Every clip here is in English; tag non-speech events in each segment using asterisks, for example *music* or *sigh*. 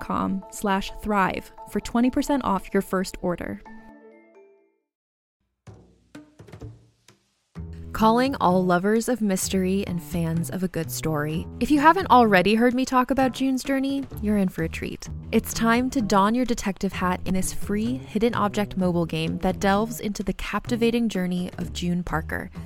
com slash thrive for 20% off your first order. Calling all lovers of mystery and fans of a good story. If you haven't already heard me talk about June's Journey, you're in for a treat. It's time to don your detective hat in this free hidden object mobile game that delves into the captivating journey of June Parker,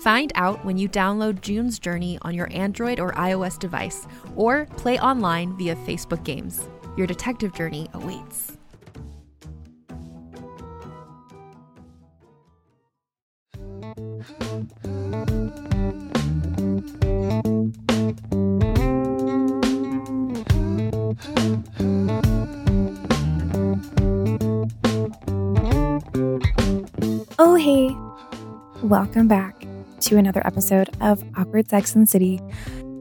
Find out when you download June's Journey on your Android or iOS device, or play online via Facebook Games. Your detective journey awaits. Oh, hey. Welcome back to another episode of Awkward Sex and City.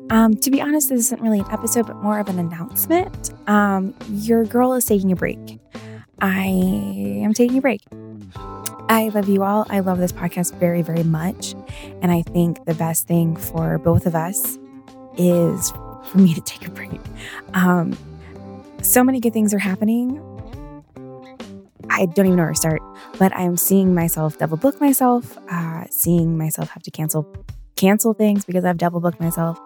Um, to be honest, this isn't really an episode, but more of an announcement. Um, your girl is taking a break. I am taking a break. I love you all. I love this podcast very, very much. And I think the best thing for both of us is for me to take a break. Um, so many good things are happening. I don't even know where to start, but I'm seeing myself double book myself, uh, seeing myself have to cancel cancel things because I've double booked myself.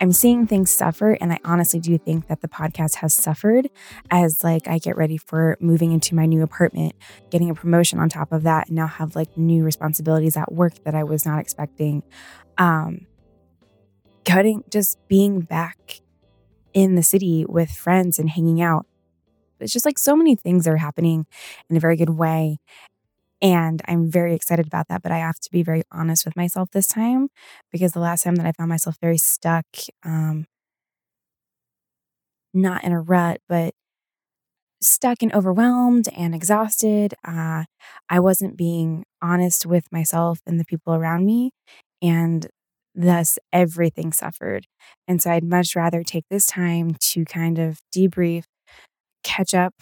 I'm seeing things suffer, and I honestly do think that the podcast has suffered as like I get ready for moving into my new apartment, getting a promotion on top of that, and now have like new responsibilities at work that I was not expecting. Um, cutting, just being back in the city with friends and hanging out it's just like so many things are happening in a very good way. And I'm very excited about that. But I have to be very honest with myself this time because the last time that I found myself very stuck, um, not in a rut, but stuck and overwhelmed and exhausted, uh, I wasn't being honest with myself and the people around me. And thus everything suffered. And so I'd much rather take this time to kind of debrief catch up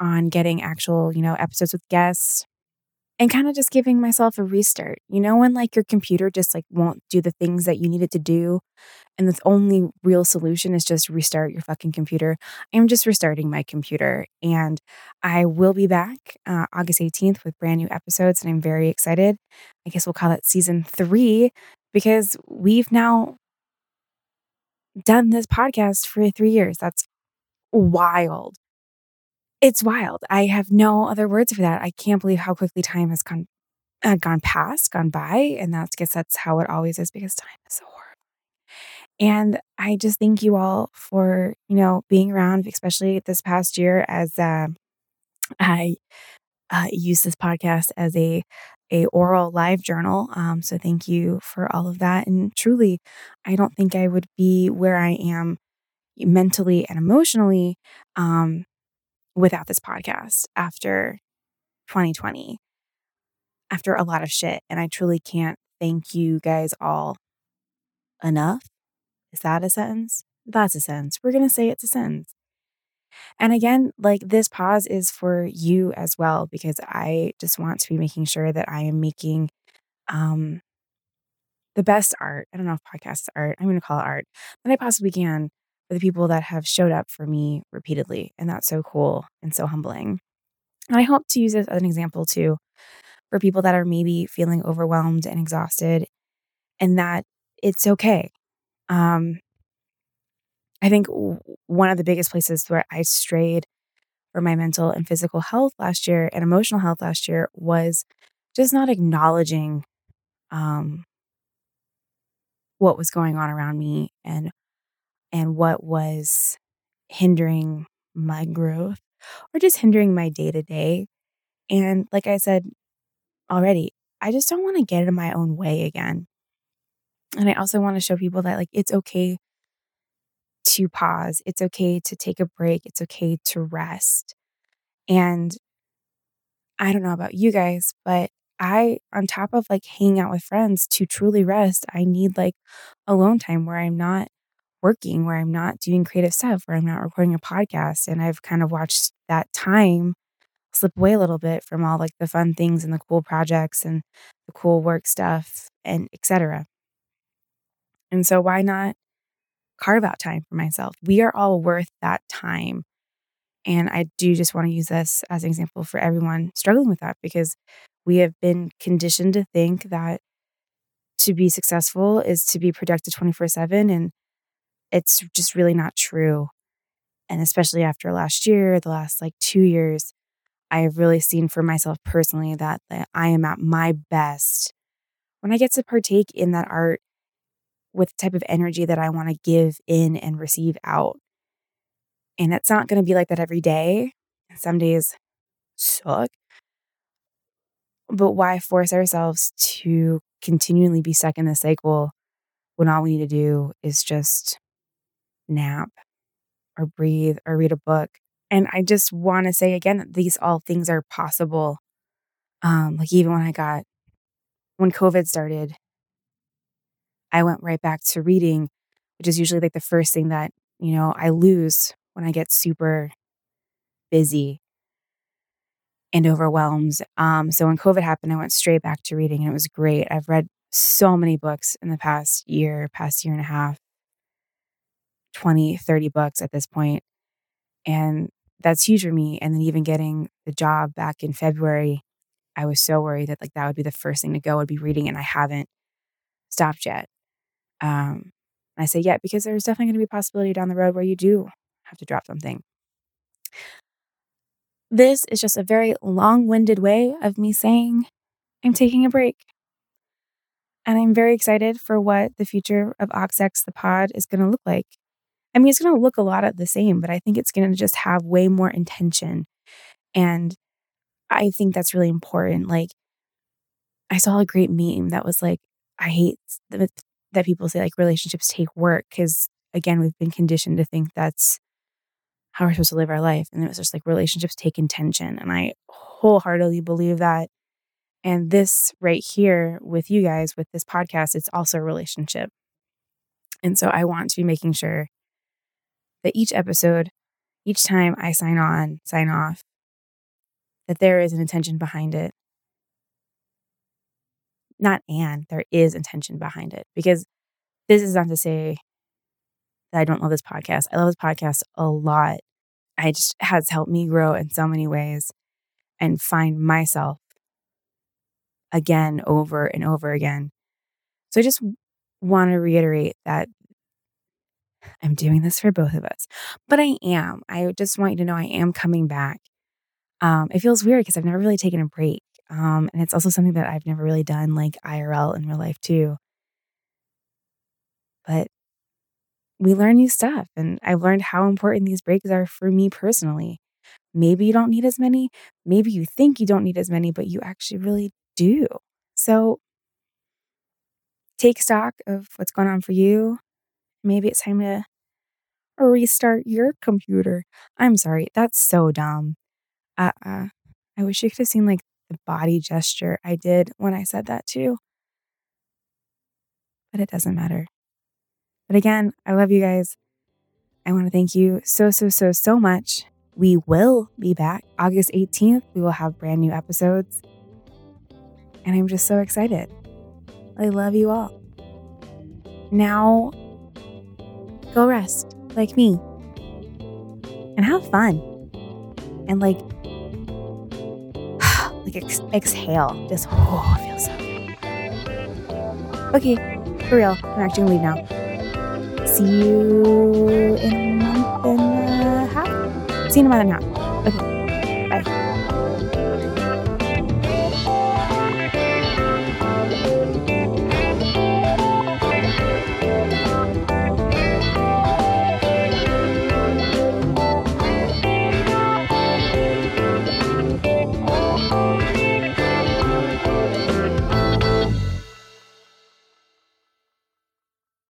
on getting actual, you know, episodes with guests and kind of just giving myself a restart. You know, when like your computer just like won't do the things that you need it to do. And the only real solution is just restart your fucking computer. I'm just restarting my computer and I will be back uh, August 18th with brand new episodes. And I'm very excited. I guess we'll call it season three because we've now done this podcast for three years. That's wild. It's wild. I have no other words for that. I can't believe how quickly time has gone uh, gone past, gone by, and that's guess that's how it always is because time is so horrible. And I just thank you all for you know being around, especially this past year as uh, I uh, use this podcast as a a oral live journal. Um, so thank you for all of that. And truly, I don't think I would be where I am mentally and emotionally um, without this podcast after 2020, after a lot of shit. And I truly can't thank you guys all enough. Is that a sentence? That's a sentence. We're going to say it's a sentence. And again, like this pause is for you as well, because I just want to be making sure that I am making um, the best art. I don't know if podcast art, I'm going to call it art, that I possibly can for the people that have showed up for me repeatedly. And that's so cool and so humbling. And I hope to use this as an example too for people that are maybe feeling overwhelmed and exhausted and that it's okay. Um, I think one of the biggest places where I strayed for my mental and physical health last year and emotional health last year was just not acknowledging um, what was going on around me and and what was hindering my growth or just hindering my day to day. And like I said already, I just don't want to get in my own way again. And I also want to show people that like it's okay to pause. It's okay to take a break. It's okay to rest. And I don't know about you guys, but I, on top of like hanging out with friends to truly rest, I need like alone time where I'm not working, where I'm not doing creative stuff, where I'm not recording a podcast. And I've kind of watched that time slip away a little bit from all like the fun things and the cool projects and the cool work stuff and etc. And so why not carve out time for myself? We are all worth that time. And I do just want to use this as an example for everyone struggling with that because we have been conditioned to think that to be successful is to be productive 24 7. And it's just really not true. And especially after last year, the last like two years, I have really seen for myself personally that, that I am at my best when I get to partake in that art with the type of energy that I want to give in and receive out. And it's not going to be like that every day. Some days suck. But why force ourselves to continually be stuck in the cycle when all we need to do is just nap or breathe or read a book. And I just want to say again that these all things are possible. Um, like even when I got, when COVID started, I went right back to reading, which is usually like the first thing that, you know, I lose when I get super busy and overwhelmed. Um, so when COVID happened, I went straight back to reading and it was great. I've read so many books in the past year, past year and a half. 20, 30 bucks at this point. And that's huge for me. And then even getting the job back in February, I was so worried that like that would be the first thing to go would be reading and I haven't stopped yet. Um, I say yet because there's definitely going to be a possibility down the road where you do have to drop something. This is just a very long winded way of me saying I'm taking a break. And I'm very excited for what the future of OxX, the pod, is going to look like. I mean, it's going to look a lot of the same, but I think it's going to just have way more intention. And I think that's really important. Like, I saw a great meme that was like, I hate that, that people say like relationships take work because, again, we've been conditioned to think that's how we're supposed to live our life. And it was just like relationships take intention. And I wholeheartedly believe that. And this right here with you guys, with this podcast, it's also a relationship. And so I want to be making sure that each episode, each time I sign on, sign off, that there is an intention behind it. Not and, there is intention behind it. Because this is not to say that I don't love this podcast. I love this podcast a lot. It just has helped me grow in so many ways and find myself again over and over again. So I just want to reiterate that I'm doing this for both of us. But I am. I just want you to know I am coming back. Um, it feels weird because I've never really taken a break. Um, and it's also something that I've never really done like IRL in real life too. But we learn new stuff. And I've learned how important these breaks are for me personally. Maybe you don't need as many. Maybe you think you don't need as many, but you actually really do. So take stock of what's going on for you. Maybe it's time to restart your computer. I'm sorry, that's so dumb. Uh uh I wish you could have seen like the body gesture I did when I said that too. But it doesn't matter. But again, I love you guys. I want to thank you so, so, so, so much. We will be back August 18th. We will have brand new episodes. And I'm just so excited. I love you all. Now, go rest like me and have fun. And like, *sighs* like ex- exhale. Just, *sighs* oh, feels so good. Okay, for real. I'm actually gonna leave now. See you in a month and a half. See you in a month and a half.